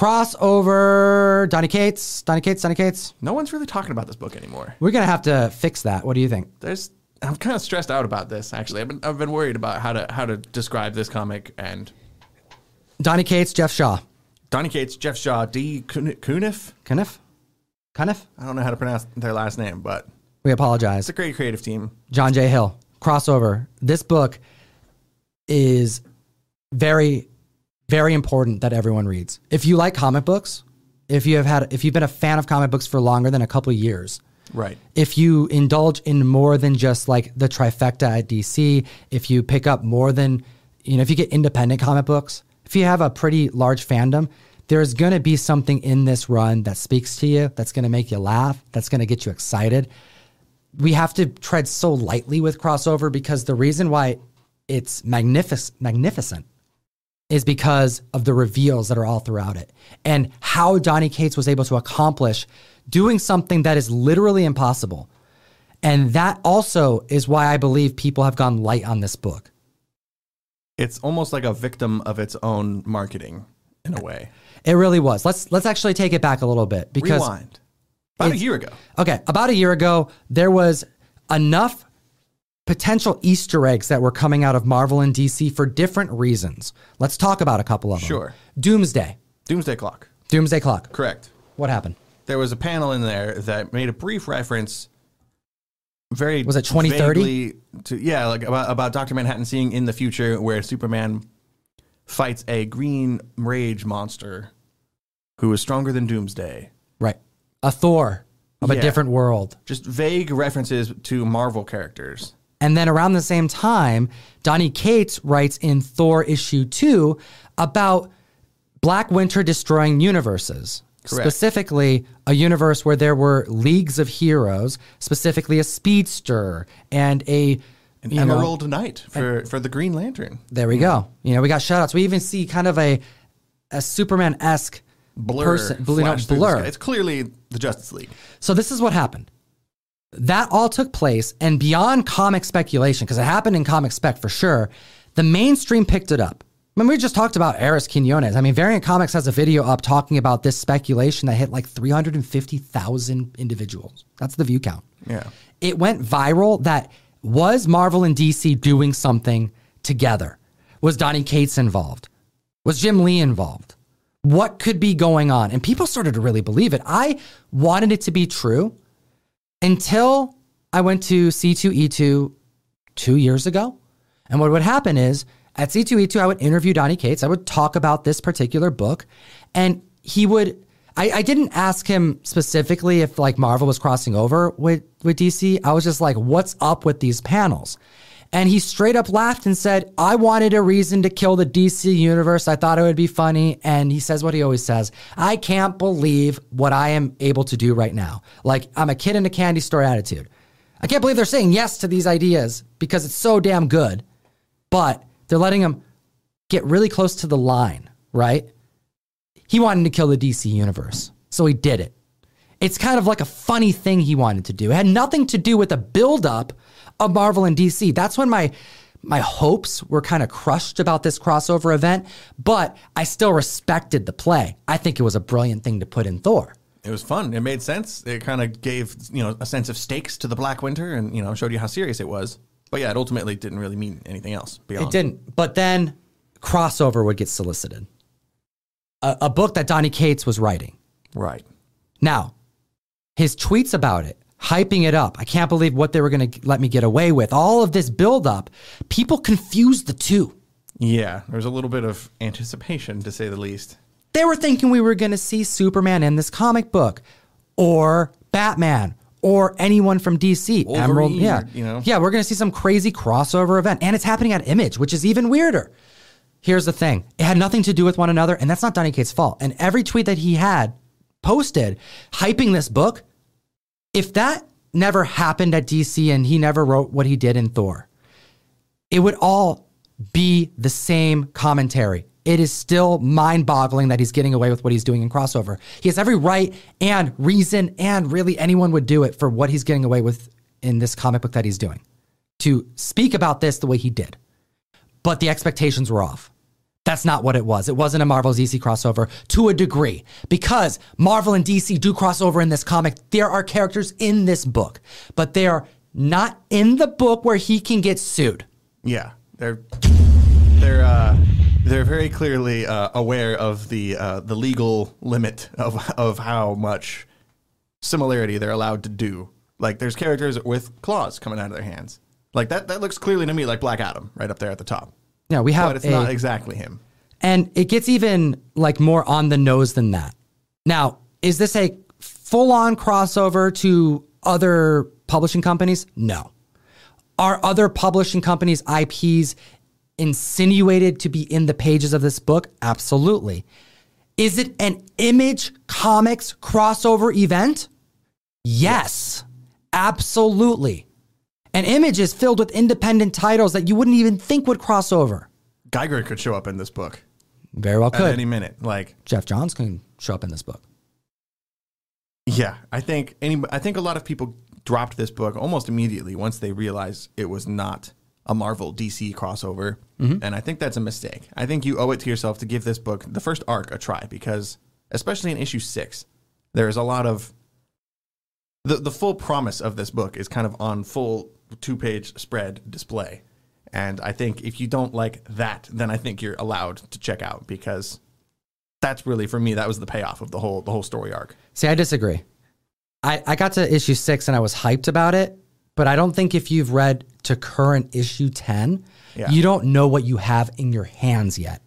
crossover. Donny Cates, Donny Cates, Donny Cates. No one's really talking about this book anymore. We're gonna have to fix that. What do you think? There's I'm kind of stressed out about this actually. I've been I've been worried about how to how to describe this comic and Donny Cates, Geoff Shaw, Donny Cates, Geoff Shaw, D Kun- Kunif. Kenneth, Kenneth. I don't know how to pronounce their last name, but We apologize. it's a great creative team. John J. Hill, crossover. This book is very, very important that everyone reads. If you like comic books, if you have had, if you've been a fan of comic books for longer than a couple of years, Right. if you indulge in more than just like the trifecta at DC, if you pick up more than, you know, if you get independent comic books, if you have a pretty large fandom, there's going to be something in this run that speaks to you, that's going to make you laugh, that's going to get you excited. We have to tread so lightly with crossover because the reason why it's magnific- magnificent is because of the reveals that are all throughout it and how Donny Cates was able to accomplish doing something that is literally impossible. And that also is why I believe people have gone light on this book. It's almost like a victim of its own marketing in a way. It really was. Let's let's actually take it back a little bit because Rewind. About a year ago. Okay, about a year ago, there was enough potential Easter eggs that were coming out of Marvel and DC for different reasons. Let's talk about a couple of them. Sure. Doomsday. Doomsday Clock. Doomsday Clock. Correct. What happened? There was a panel in there that made a brief reference. Very Was it 2030? yeah, like about about Doctor Manhattan seeing in the future where Superman fights a green rage monster who is stronger than Doomsday. Right. A Thor of a different world. Just vague references to Marvel characters. And then around the same time, Donny Cates writes in Thor issue 2 about Black Winter destroying universes. Correct. Specifically, a universe where there were leagues of heroes, specifically a speedster and a An you know, Emerald Knight for, for the Green Lantern. there we go. You know, we got shoutouts. We even see kind of a a Superman esque Blur. person, blue, no, flash the blur. It's clearly the Justice League. So this is what happened. That all took place, and beyond comic speculation, because it happened in comic spec for sure, the mainstream picked it up. I mean, we just talked about Eris Quinones. I mean, Variant Comics has a video up talking about this speculation that hit like 350,000 individuals. That's the view count. Yeah. It went viral that was Marvel and DC doing something together? Was Donny Cates involved? Was Jim Lee involved? What could be going on? And people started to really believe it. I wanted it to be true until I went to C2E2 two years ago. And what would happen is at C2E2, I would interview Donny Cates. I would talk about this particular book. And he would, I, I didn't ask him specifically if like Marvel was crossing over with, with DC. I was just like, what's up with these panels? And he straight up laughed and said, I wanted a reason to kill the DC universe. I thought it would be funny. And he says what he always says I can't believe what I am able to do right now. Like, I'm a kid in a candy store attitude. I can't believe they're saying yes to these ideas because it's so damn good, but they're letting him get really close to the line, right? He wanted to kill the DC universe, so he did it. It's kind of like a funny thing he wanted to do. It had nothing to do with the buildup of Marvel and DC. That's when my my hopes were kind of crushed about this crossover event, but I still respected the play. I think it was a brilliant thing to put in Thor. It was fun. It made sense. It kind of gave you know a sense of stakes to the Black Winter, and you know showed you how serious it was. But yeah, it ultimately didn't really mean anything else beyond. It didn't. But then crossover would get solicited. A, a book that Donny Cates was writing. Right. Now, his tweets about it, hyping it up. I can't believe what they were going to let me get away with. All of this buildup, people confused the two. Yeah, there was a little bit of anticipation, to say the least. They were thinking we were going to see Superman in this comic book, or Batman, or anyone from DC. Emerald, yeah, you know. yeah. We're going to see some crazy crossover event, and it's happening at Image, which is even weirder. Here's the thing: it had nothing to do with one another, and that's not Donny Cates' fault. And every tweet that he had posted hyping this book, if that never happened at DC and he never wrote what he did in Thor, it would all be the same commentary. It is still mind boggling that he's getting away with what he's doing in crossover. He has every right and reason, and really anyone would do it for what he's getting away with in this comic book that he's doing to speak about this the way he did. But the expectations were off. That's not what it was. It wasn't a Marvel DC crossover to a degree because Marvel and DC do crossover in this comic. There are characters in this book, but they are not in the book where he can get sued. Yeah, they're they're uh, they're very clearly uh, aware of the uh, the legal limit of of how much similarity they're allowed to do. Like there's characters with claws coming out of their hands. Like that that looks clearly to me like Black Adam right up there at the top. Yeah, we have But it's a, not exactly him. and it gets even like more on the nose than that. Now, is this a full on crossover to other publishing companies? No. Are other publishing companies' IPs insinuated to be in the pages of this book? Absolutely. Is it an image comics crossover event? Yes, absolutely. An image is filled with independent titles that you wouldn't even think would cross over. Geiger could show up in this book Very well at could. any minute. Like Geoff Johns can show up in this book. Yeah, I think any. I think a lot of people dropped this book almost immediately once they realized it was not a Marvel DC crossover, mm-hmm. and I think that's a mistake. I think you owe it to yourself to give this book the first arc a try because, especially in issue six, there's a lot of the the full promise of this book is kind of on full two page spread display, and I think if you don't like that, then I think you're allowed to check out because that's really for me that was the payoff of the whole the whole story arc. See, I disagree. I, I got to issue six and I was hyped about it, but I don't think if you've read to current issue 10, Yeah. you don't know what you have in your hands yet.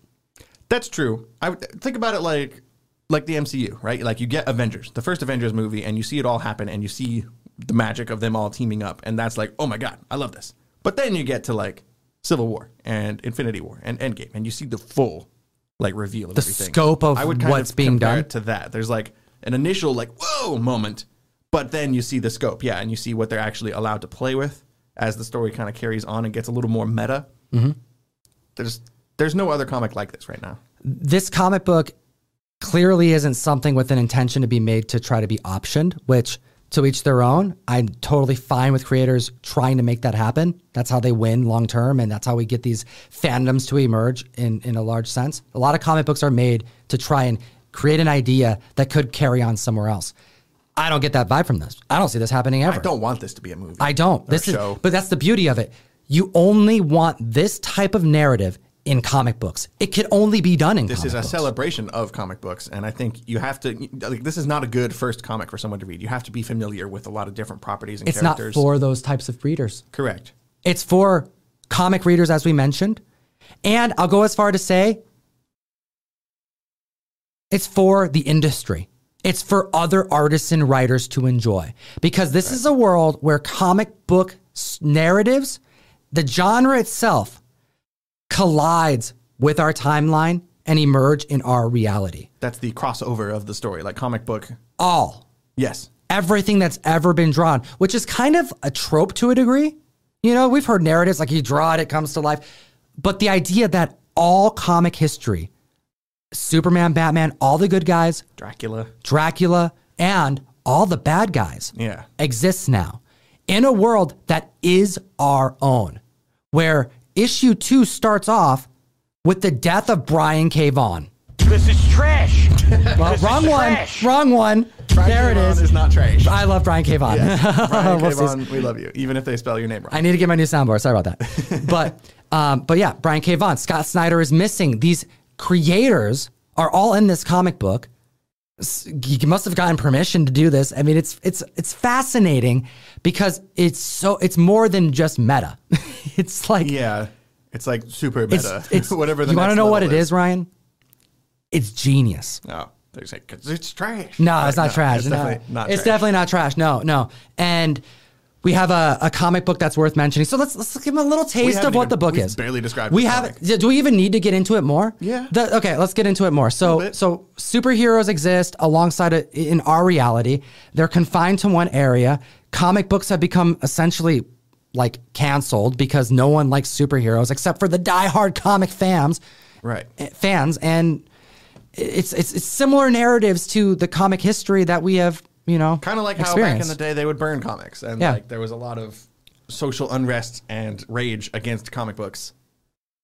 That's true. I would think about it like like the MCU, right? Like you get Avengers, the first Avengers movie, and you see it all happen, and you see the magic of them all teaming up, and that's like, oh my god, I love this. But then you get to like Civil War and Infinity War and Endgame, and you see the full like reveal of The everything. scope of I would kind what's of being done. it to that. There's like an initial like whoa moment, but then you see the scope, yeah, and you see what they're actually allowed to play with as the story kind of carries on and gets a little more meta. Mm-hmm. There's there's no other comic like this right now. This comic book clearly isn't something with an intention to be made to try to be optioned, which to each their own. I'm totally fine with creators trying to make that happen. That's how they win long term, and that's how we get these fandoms to emerge in, in a large sense. A lot of comic books are made to try and create an idea that could carry on somewhere else. I don't get that vibe from this. I don't see this happening ever. I don't want this to be a movie. I don't. This is, show. but that's the beauty of it. You only want this type of narrative in comic books. It could only be done in this is a books. celebration of comic books, and I think you have to. Like, this is not a good first comic for someone to read. You have to be familiar with a lot of different properties and It's not characters. for those types of readers. correct. It's for comic readers, as we mentioned. And I'll go as far to say it's for the industry. It's for other artists and writers to enjoy. Because this is a world where comic book narratives, the genre itself, collides with our timeline and emerge in our reality. That's the crossover of the story, like comic book. All Yes, everything that's ever been drawn, which is kind of a trope to a degree. You know, we've heard narratives like you draw it, it comes to life. But the idea that all comic history, Superman, Batman, all the good guys, Dracula. Dracula, and all the bad guys Yeah, exists now in a world that is our own, where issue two starts off with the death of Brian K. Vaughan. This is trash. Well, This is wrong one. trash. Wrong one. there it Brian is. Is not trash. I love Brian K. Vaughan. Brian K. Whoopsies. Vaughan, we love you, even if they spell your name wrong. I need to get my new soundboard. Sorry about that. but um, but yeah, Brian K. Vaughan, Scott Snyder is missing. These creators are all in this comic book. You must have gotten permission to do this. I mean, it's it's it's fascinating because it's so it's more than just meta. it's like yeah, it's like super meta. it's whatever. The You want to know what it is, Ryan? It's genius. Oh, they're saying because it's trash. No, it's not No, trash. It's no. definitely not. It's trash. definitely not trash. No, no. And we have a, a comic book that's worth mentioning. So let's let's give them a little taste of what even- the book is. barely described We have. comic. Do we even need to get into it more? Yeah. The- okay, let's get into it more. So so superheroes exist alongside it in our reality. They're confined to one area. Comic books have become essentially like canceled because no one likes superheroes except for the diehard comic fans Right. Eh, fans and it's it's it's similar narratives to the comic history that we have you know Kind of like how back in the day they would burn comics, and Yeah. like there was a lot of social unrest and rage against comic books.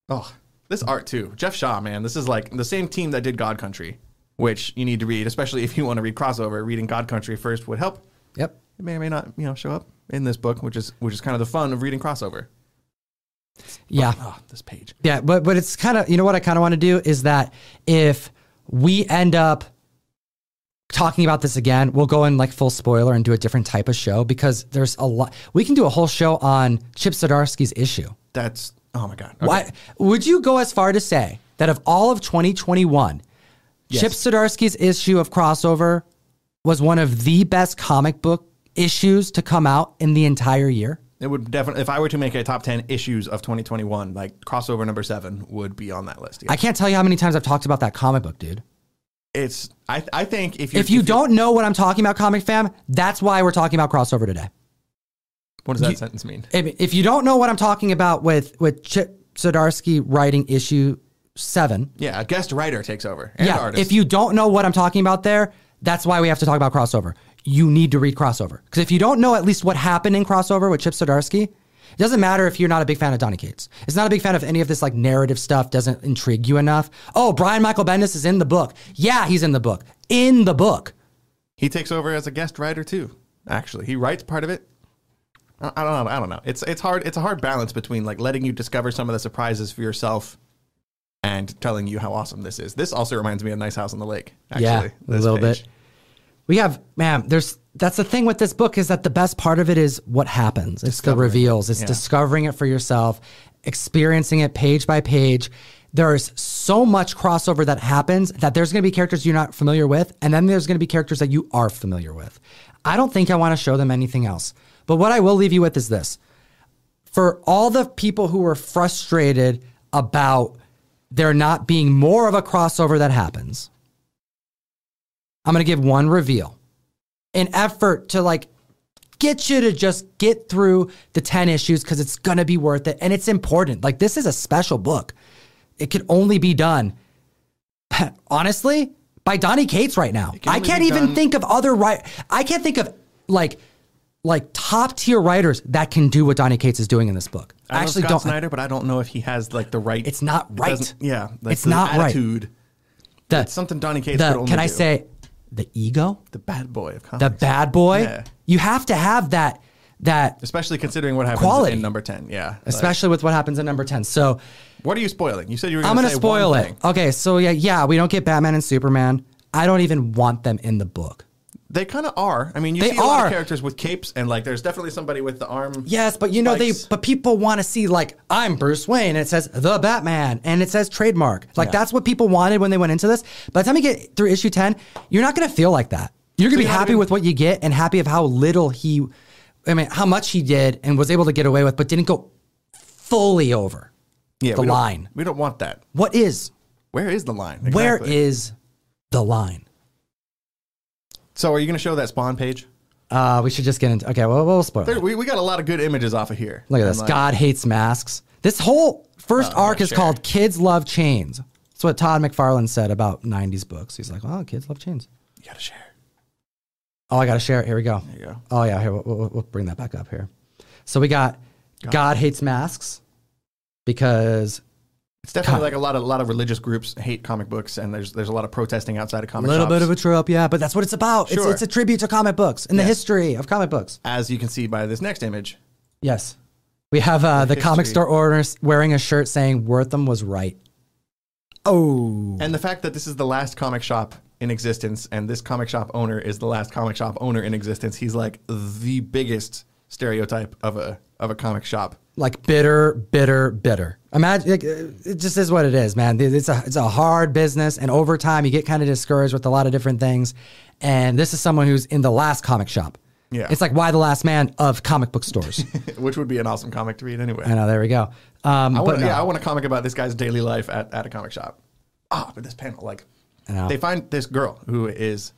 Oh, This art too. Geoff Shaw, man. This is like the same team that did God Country, which you need to read, especially if you want to read crossover. Reading God Country first would help. Yep. It may or may not, you know, show up in this book, which is which is kind of the fun of reading crossover. Yeah. Oh, this page. Yeah, but but it's kind of you know what I kind of want to do is that if we end up talking about this again, we'll go in like full spoiler and do a different type of show because there's a lot. We can do a whole show on Chip Zdarsky's issue. That's oh my god. Okay. Why would you go as far to say that of all of 2021, Yes. Chip Zdarsky's issue of crossover was one of the best comic book issues to come out in the entire year? It would definitely if I were to make a top 10 issues of 2021, like crossover number 7 would be on that list. Yeah. I can't tell you how many times I've talked about that comic book, dude. It's I I think if you If you don't know what I'm talking about, comic fam, that's why we're talking about crossover today. what does that sentence mean? If, if you don't know what I'm talking about with with Chip Zdarsky writing issue seven, Yeah, a guest writer takes over. And yeah. artist. If you don't know what I'm talking about there, that's why we have to talk about crossover. You need to read crossover because if you don't know at least what happened in crossover with Chip Zdarsky, it doesn't matter if you're not a big fan of Donny Cates. It's not a big fan of any of this like narrative stuff. Doesn't intrigue you enough. Oh, Brian Michael Bendis is in the book. Yeah, he's in the book. In the book. He takes over as a guest writer too. Actually, he writes part of it. I don't know. I don't know. It's it's hard. It's a hard balance between like letting you discover some of the surprises for yourself and telling you how awesome this is. This also reminds me of Nice House on the Lake. Actually, Yeah, a little page. bit. We have, man. There's that's the thing with this book is that the best part of it is what happens. It's the reveals. It's Yeah. discovering it for yourself, experiencing it page by page. There's so much crossover that happens that there's going to be characters you're not familiar with, and then there's going to be characters that you are familiar with. I don't think I want to show them anything else. But what I will leave you with is this: for all the people who were frustrated about there not being more of a crossover that happens. I'm going to give one reveal. An effort to like get you to just get through the 10 issues because it's going to be worth it. And it's important. Like, this is a special book. It could only be done, honestly, by Donny Cates right now. can I can't even done- think of other right. I can't think of like like top tier writers that can do what Donny Cates is doing in this book. I I actually Scott don't. Snyder, but I don't know if he has like the right. It's not right. doesn't- Yeah, like It's the not right. attitude. The, It's something Donny Cates the- can I do. say the ego, the bad boy of comics? the bad boy? Yeah. You have to have that that especially considering what happens Quality. in number ten. Yeah, Like, especially with what happens in number 10. So what are you spoiling? You said you were. I'm Gonna going to say spoil it. thing. Okay, so yeah, yeah, we don't get Batman and Superman. I don't even want them in the book. They kind of are. I mean, you They see a lot are. of characters with capes, and like, there's definitely somebody with the arm. Yes, but you know Spikes. they but people want to see like I'm Bruce Wayne and it says the Batman and it says trademark. Like Yeah. that's what people wanted when they went into this. By the time you get through issue 10, you're not going to feel like that. You're going to be happy with what you get and happy of how little he I mean, how much he did and was able to get away with but didn't go fully over. yeah, the we line. We don't want that. What is? Where is the line? Where Exactly. is the line? So, are you going to show that spawn page? Uh, we should just get into Okay, well, we'll spoil. There, it. we, we got a lot of good images off of here. Look at this. like, God hates masks. This whole first Oh, arc is sure. called Kids Love Chains. That's what Todd McFarlane said about 90s books. He's like, oh, kids love chains. You got to share. Oh, I got to share it. Here we go. There you go. Oh, yeah. Here, we'll, we'll, we'll bring that back up here. So we got God, hates masks because It's definitely like a lot of a lot of religious groups hate comic books, and there's there's a lot of protesting outside of comic. Books. A little shops. bit of a trope, yeah, but that's what it's about. It's, Sure. it's a tribute to comic books and the history of comic books. as you can see by this next image. Yes. We have uh, the, The comic history. store owners wearing a shirt saying Wertham was right. Oh. And the fact that this is the last comic shop in existence, and this comic shop owner is the last comic shop owner in existence, he's like the biggest stereotype of a of a comic shop. like bitter, bitter, bitter. Imagine like, it just is what it is, man. It's a it's a hard business, and over time you get kind of discouraged with a lot of different things. And this is someone who's in the last comic shop. Yeah. it's like why the last man of comic book stores. Which would be an awesome comic to read anyway. I know. There we go. Um, I but want, no. yeah, I want a comic about this guy's daily life at, at a comic shop. Ah, but this panel, like, they find this girl who is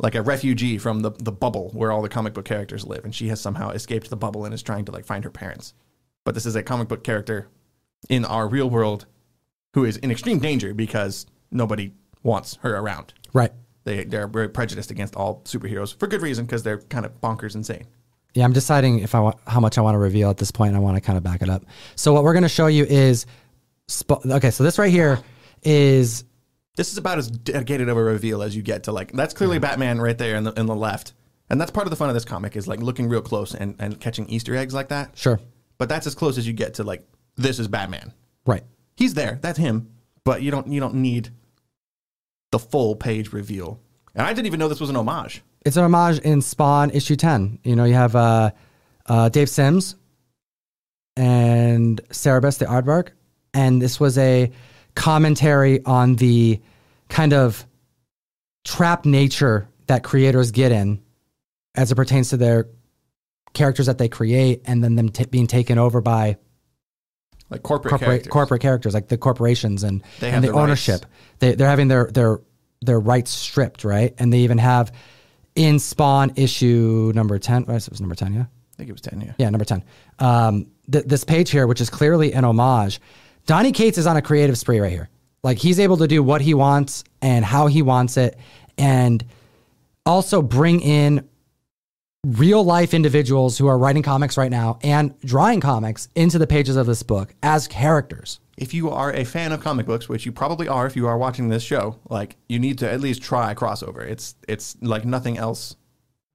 like a refugee from the, the bubble where all the comic book characters live, and she has somehow escaped the bubble and is trying to like find her parents. But this is a comic book character in our real world who is in extreme danger because nobody wants her around. right. They they're very prejudiced against all superheroes for good reason because they're kind of bonkers insane. Yeah, I'm deciding if I want how much I want to reveal at this point. And I want to kind of back it up. So what we're going to show you is Sp- okay, so this right here is This is about as dedicated of a reveal as you get to like that's clearly Batman right there in the in the left. And that's part of the fun of this comic is like looking real close and, and catching Easter eggs like that. sure, But that's as close as you get to like this is Batman. right. He's there, that's him. But you don't you don't need the full page reveal. And I didn't even know this was an homage. It's an homage in Spawn issue 10. You know, you have uh, uh, Dave Sims and Cerebus, the artwork. And this was a commentary on the kind of trap nature that creators get in as it pertains to their characters that they create and then them t- being taken over by Like corporate corporate characters. corporate characters like the corporations and, They and the rights. ownership. They they're having their their their rights stripped, right? And they even have in Spawn issue number ten. Well, it was number ten, yeah, I think it was 10, yeah. yeah, number ten. Um, th- this page here, which is clearly an homage. Donny Cates is on a creative spree right here. Like he's able to do what he wants and how he wants it, and also bring in real life individuals who are writing comics right now and drawing comics into the pages of this book as characters. if you are a fan of comic books, which you probably are if you are watching this show, like you need to at least try crossover. It's it's like nothing else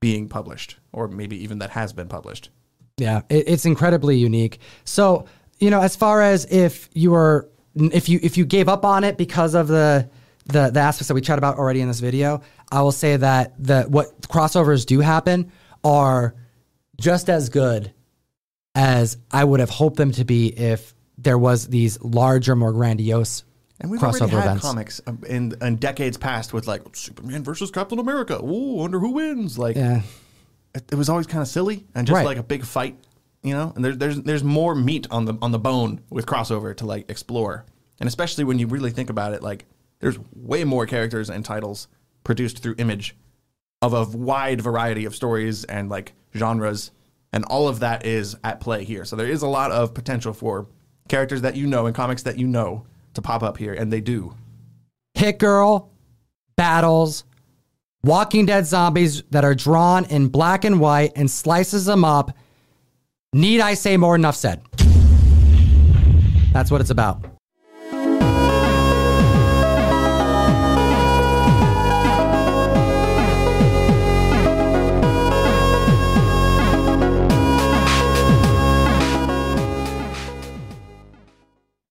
being published, or maybe even that has been published. Yeah, it, it's incredibly unique. So, you know, as far as if you were, if you if you gave up on it because of the the the aspects that we chat about already in this video, I will say that the what crossovers do happen are just as good as I would have hoped them to be if there was these larger, more grandiose And we've crossover already had events. comics in, in decades past with like Superman versus Captain America. Ooh, wonder who wins. Like Yeah. it, it was always kind of silly and just Right. like a big fight, you know. And there's there's there's more meat on the on the bone with crossover to like explore, and especially when you really think about it, like there's way more characters and titles produced through Image of a wide variety of stories and like genres, and all of that is at play here. So there is a lot of potential for characters that you know and comics that you know to pop up here, and they do. Hit Girl, battles, Walking Dead zombies that are drawn in black and white and slices them up. Need I say more? Enough said. That's what it's about.